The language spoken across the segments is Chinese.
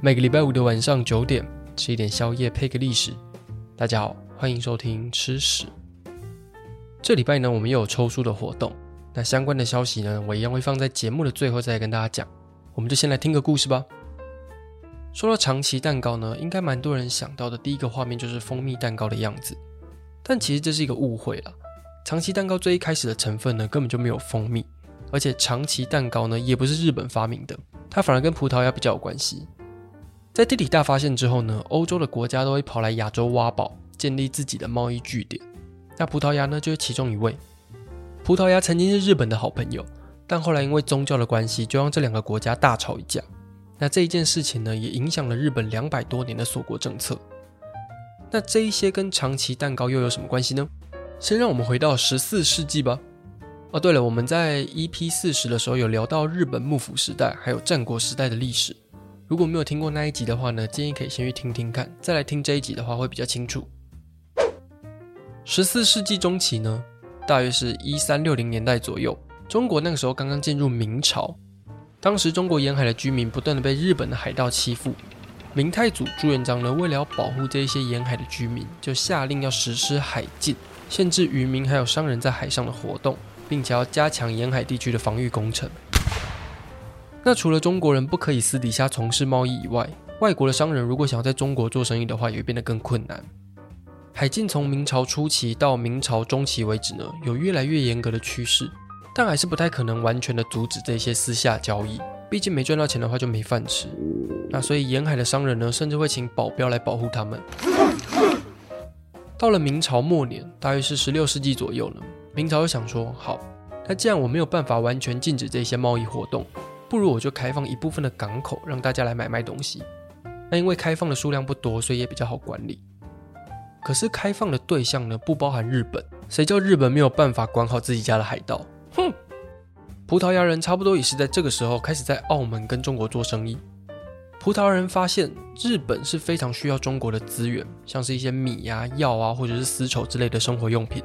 每个礼拜五的晚上九点，吃一点宵夜配个历史。大家好，欢迎收听吃史。这礼拜呢，我们又有抽书的活动。那相关的消息呢，我一样会放在节目的最后再跟大家讲。我们就先来听个故事吧。说到长崎蛋糕呢，应该蛮多人想到的第一个画面就是蜂蜜蛋糕的样子，但其实这是一个误会啦。长崎蛋糕最一开始的成分呢，根本就没有蜂蜜，而且长崎蛋糕呢，也不是日本发明的，它反而跟葡萄牙比较有关系。在地理大发现之后呢，欧洲的国家都会跑来亚洲挖宝，建立自己的贸易据点。那葡萄牙呢，就是其中一位。葡萄牙曾经是日本的好朋友，但后来因为宗教的关系，就让这两个国家大吵一架。那这一件事情呢，也影响了日本两百多年的锁国政策。那这一些跟长崎蛋糕又有什么关系呢？先让我们回到十四世纪吧。哦，对了，我们在 EP 四十的时候有聊到日本幕府时代还有战国时代的历史。如果没有听过那一集的话呢，建议可以先去听听看，再来听这一集的话会比较清楚。十四世纪中期呢，大约是一三六零年代左右，中国那个时候刚刚进入明朝，当时中国沿海的居民不断的被日本的海盗欺负，明太祖朱元璋呢，为了要保护这一些沿海的居民，就下令要实施海禁，限制渔民还有商人在海上的活动，并且要加强沿海地区的防御工程。那除了中国人不可以私底下从事贸易以外，外国的商人如果想要在中国做生意的话，也会变得更困难。海禁从明朝初期到明朝中期为止呢，有越来越严格的趋势，但还是不太可能完全的阻止这些私下交易，毕竟没赚到钱的话就没饭吃。那所以沿海的商人呢，甚至会请保镖来保护他们。到了明朝末年，大约是十六世纪左右呢，明朝就想说，好，那既然我没有办法完全禁止这些贸易活动。不如我就开放一部分的港口，让大家来买卖东西。那因为开放的数量不多，所以也比较好管理。可是开放的对象呢，不包含日本。谁叫日本没有办法管好自己家的海盗？哼！葡萄牙人差不多也是在这个时候开始在澳门跟中国做生意。葡萄牙人发现日本是非常需要中国的资源，像是一些米啊、药啊，或者是丝绸之类的生活用品。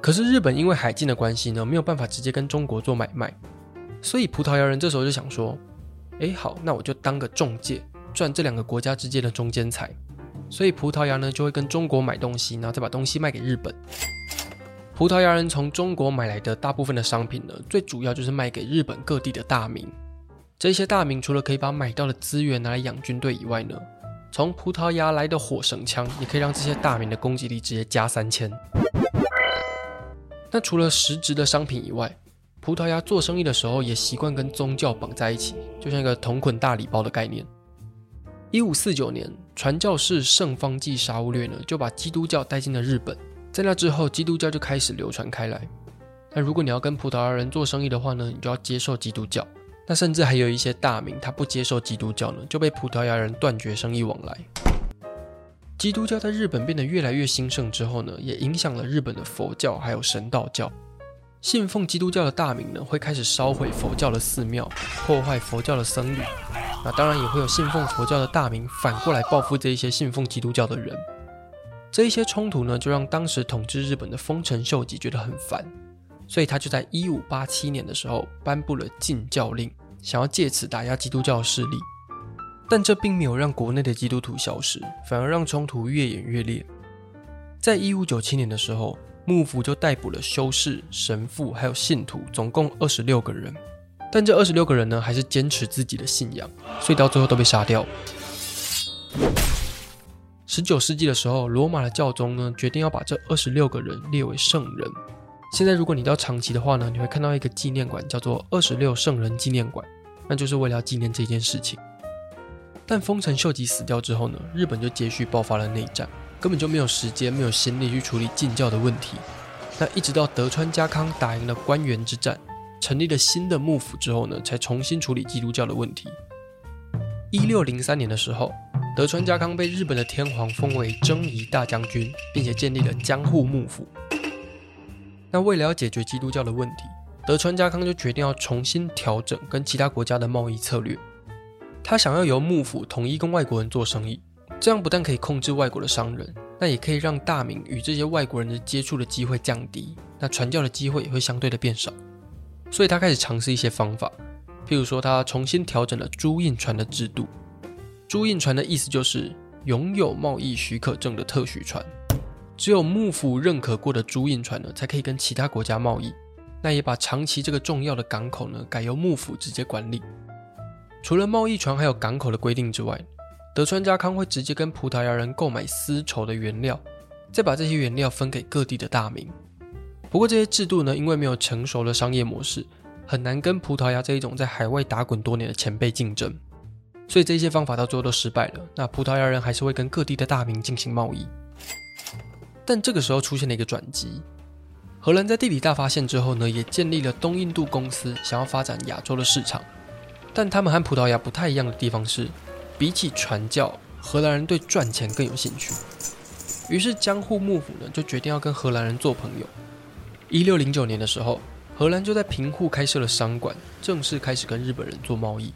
可是日本因为海禁的关系呢，没有办法直接跟中国做买卖。所以葡萄牙人这时候就想说：“哎，好，那我就当个中介，赚这两个国家之间的中间财。”所以葡萄牙呢就会跟中国买东西，然后再把东西卖给日本。葡萄牙人从中国买来的大部分的商品呢，最主要就是卖给日本各地的大名。这些大名除了可以把买到的资源拿来养军队以外呢，从葡萄牙来的火绳枪也可以让这些大名的攻击力直接加三千。那除了实质的商品以外，葡萄牙做生意的时候也习惯跟宗教绑在一起，就像一个同捆大礼包的概念。一五四九年，传教士圣方济沙乌略呢就把基督教带进了日本，在那之后，基督教就开始流传开来。那如果你要跟葡萄牙人做生意的话呢，你就要接受基督教。那甚至还有一些大名他不接受基督教呢，就被葡萄牙人断绝生意往来。基督教在日本变得越来越兴盛之后呢，也影响了日本的佛教还有神道教。信奉基督教的大名呢，会开始烧毁佛教的寺庙，破坏佛教的僧侣。那当然也会有信奉佛教的大名反过来报复这一些信奉基督教的人。这一些冲突呢，就让当时统治日本的丰臣秀吉觉得很烦，所以他就在一五八七年的时候颁布了禁教令，想要借此打压基督教势力。但这并没有让国内的基督徒消失，反而让冲突越演越烈。在一五九七年的时候，幕府就逮捕了修士、神父，还有信徒，总共二十六个人。但这二十六个人呢，还是坚持自己的信仰，所以到最后都被杀掉。十九世纪的时候，罗马的教宗呢，决定要把这二十六个人列为圣人。现在如果你到长崎的话呢，你会看到一个纪念馆，叫做二十六圣人纪念馆，那就是为了要纪念这件事情。但丰臣秀吉死掉之后呢，日本就接续爆发了内战。根本就没有时间、没有心力去处理禁教的问题。那一直到德川家康打赢了关原之战，成立了新的幕府之后呢，才重新处理基督教的问题。一六零三年的时候，德川家康被日本的天皇封为征夷大将军，并且建立了江户幕府。那为了要解决基督教的问题，德川家康就决定要重新调整跟其他国家的贸易策略。他想要由幕府统一跟外国人做生意。这样不但可以控制外国的商人，那也可以让大明与这些外国人的接触的机会降低，那传教的机会也会相对的变少。所以他开始尝试一些方法，譬如说他重新调整了朱印船的制度。朱印船的意思就是拥有贸易许可证的特许船，只有幕府认可过的朱印船呢，才可以跟其他国家贸易。那也把长崎这个重要的港口呢，改由幕府直接管理。除了贸易船还有港口的规定之外，德川家康会直接跟葡萄牙人购买丝绸的原料，再把这些原料分给各地的大名。不过这些制度呢，因为没有成熟的商业模式，很难跟葡萄牙这一种在海外打滚多年的前辈竞争，所以这些方法到最后都失败了。那葡萄牙人还是会跟各地的大名进行贸易。但这个时候出现了一个转机。荷兰在地理大发现之后呢，也建立了东印度公司，想要发展亚洲的市场。但他们和葡萄牙不太一样的地方是，比起传教，荷兰人对赚钱更有兴趣。于是江户幕府呢就决定要跟荷兰人做朋友。一六零九年的时候，荷兰就在平户开设了商馆，正式开始跟日本人做贸易。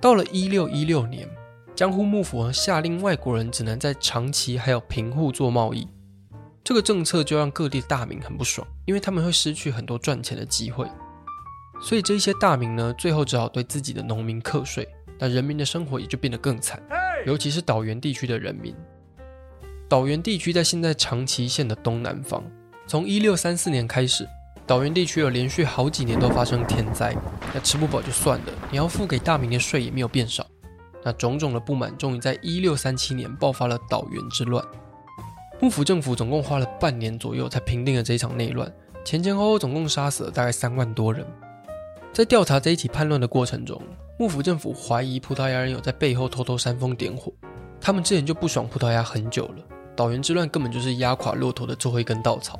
到了一六一六年，江户幕府下令外国人只能在长崎还有平户做贸易。这个政策就让各地大名很不爽，因为他们会失去很多赚钱的机会。所以这些大名呢，最后只好对自己的农民课税，那人民的生活也就变得更惨，尤其是岛原地区的人民。岛原地区在现在长崎县的东南方，从一六三四年开始，岛原地区有连续好几年都发生天灾，那吃不饱就算了，你要付给大明的税也没有变少，那种种的不满，终于在一六三七年爆发了岛原之乱。幕府政府总共花了半年左右才平定了这一场内乱，前前后后总共杀死了大概三万多人。在调查这一起叛乱的过程中，幕府政府怀疑葡萄牙人有在背后偷偷煽风点火，他们之前就不爽葡萄牙很久了，岛原之乱根本就是压垮骆驼的最后一根稻草。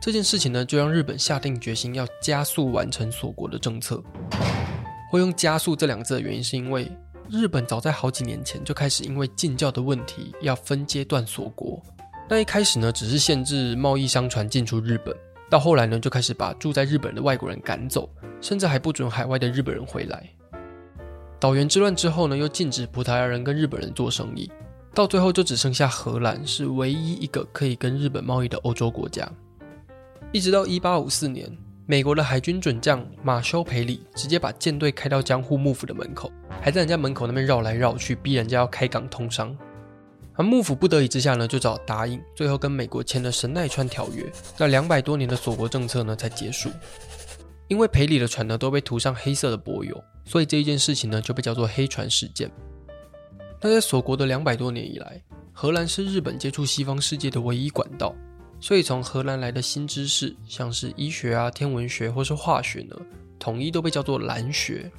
这件事情呢，就让日本下定决心要加速完成锁国的政策。会用“加速”这两个字的原因，是因为。日本早在好几年前就开始因为禁教的问题要分阶段锁国。那一开始呢，只是限制贸易商船进出日本，到后来呢，就开始把住在日本的外国人赶走，甚至还不准海外的日本人回来。岛原之乱之后呢，又禁止葡萄牙人跟日本人做生意，到最后就只剩下荷兰是唯一一个可以跟日本贸易的欧洲国家。一直到一八五四年，美国的海军准将马修·培里直接把舰队开到江户幕府的门口。还在人家门口那边绕来绕去，逼人家要开港通商。而幕府不得已之下呢，就找答应，最后跟美国签了神奈川条约。那两百多年的锁国政策呢，才结束。因为培里的船呢都被涂上黑色的柏油，所以这一件事情呢就被叫做黑船事件。那在锁国的两百多年以来，荷兰是日本接触西方世界的唯一管道，所以从荷兰来的新知识，像是医学啊、天文学或是化学呢，统一都被叫做兰学。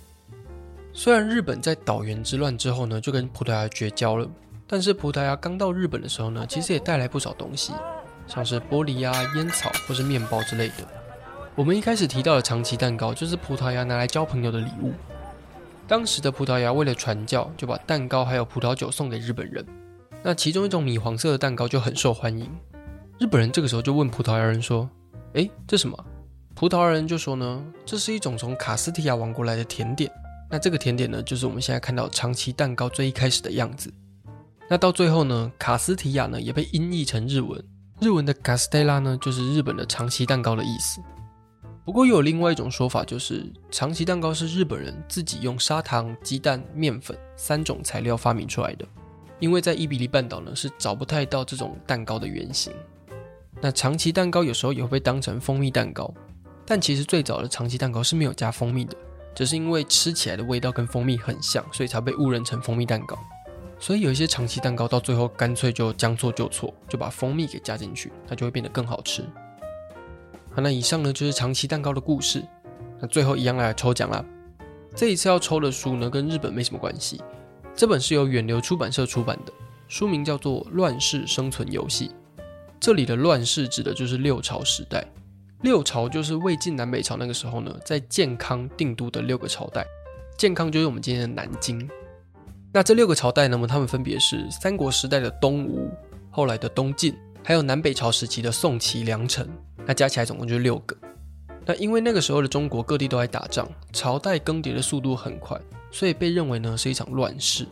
虽然日本在岛原之乱之后呢，就跟葡萄牙绝交了，但是葡萄牙刚到日本的时候呢，其实也带来不少东西，像是玻璃啊、烟草或是面包之类的。我们一开始提到的长崎蛋糕，就是葡萄牙拿来交朋友的礼物。当时的葡萄牙为了传教，就把蛋糕还有葡萄酒送给日本人。那其中一种米黄色的蛋糕就很受欢迎。日本人这个时候就问葡萄牙人说：“诶，这什么？”葡萄牙人就说呢：“这是一种从卡斯提亚王国来的甜点。”那这个甜点呢，就是我们现在看到长崎蛋糕最一开始的样子。那到最后呢，卡斯提亚呢也被音译成日文，日文的卡斯特拉呢就是日本的长崎蛋糕的意思。不过又有另外一种说法，就是长崎蛋糕是日本人自己用砂糖、鸡蛋、面粉三种材料发明出来的，因为在伊比利半岛呢是找不太到这种蛋糕的原型。那长崎蛋糕有时候也会被当成蜂蜜蛋糕，但其实最早的长崎蛋糕是没有加蜂蜜的。只是因为吃起来的味道跟蜂蜜很像，所以才被误认成蜂蜜蛋糕。所以有一些长崎蛋糕到最后干脆就将错就错，就把蜂蜜给加进去，它就会变得更好吃。好，那以上呢就是长崎蛋糕的故事。那最后一样来抽奖啦。这一次要抽的书呢跟日本没什么关系，这本是由远流出版社出版的，书名叫做《乱世生存游戏》。这里的乱世指的就是六朝时代。六朝就是魏晋南北朝那个时候呢，在建康定都的六个朝代。建康就是我们今天的南京。那这六个朝代呢，他们分别是三国时代的东吴，后来的东晋，还有南北朝时期的宋齐梁陈。那加起来总共就六个。那因为那个时候的中国各地都在打仗，朝代更迭的速度很快，所以被认为呢是一场乱世。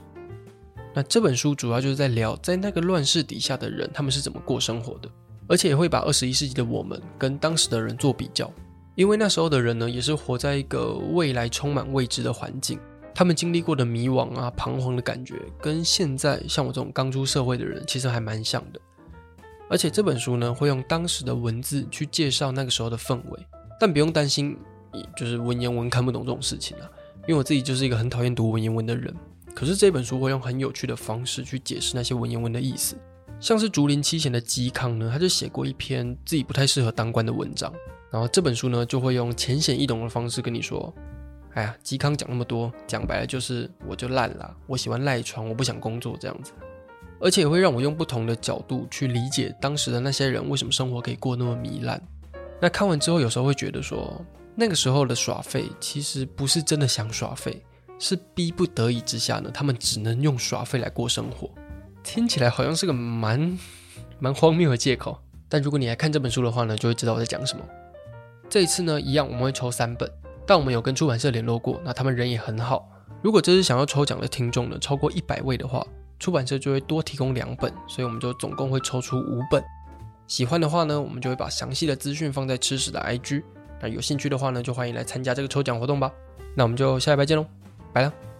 那这本书主要就是在聊，在那个乱世底下的人，他们是怎么过生活的。而且也会把二十一世纪的我们跟当时的人做比较，因为那时候的人呢，也是活在一个未来充满未知的环境，他们经历过的迷惘啊、彷徨的感觉，跟现在像我这种刚出社会的人，其实还蛮像的。而且这本书呢，会用当时的文字去介绍那个时候的氛围，但不用担心，就是文言文看不懂这种事情啊。因为我自己就是一个很讨厌读文言文的人。可是这本书会用很有趣的方式去解释那些文言文的意思，像是竹林七贤的嵇康呢，他就写过一篇自己不太适合当官的文章，然后这本书呢就会用浅显易懂的方式跟你说。哎呀，嵇康讲那么多，讲白了就是我就烂了，我喜欢赖床，我不想工作这样子，而且也会让我用不同的角度去理解当时的那些人为什么生活可以过那么糜烂。那看完之后，有时候会觉得说，那个时候的耍废其实不是真的想耍废，是逼不得已之下呢，他们只能用耍废来过生活。听起来好像是个蛮蛮荒谬的借口，但如果你来看这本书的话呢，就会知道我在讲什么。这一次呢，一样我们会抽三本。但我们有跟出版社联络过，那他们人也很好。如果这次想要抽奖的听众呢，超过一百位的话，出版社就会多提供两本，所以我们就总共会抽出五本。喜欢的话呢，我们就会把详细的资讯放在吃屎的 IG。那有兴趣的话呢，就欢迎来参加这个抽奖活动吧。那我们就下一拜见喽，拜了。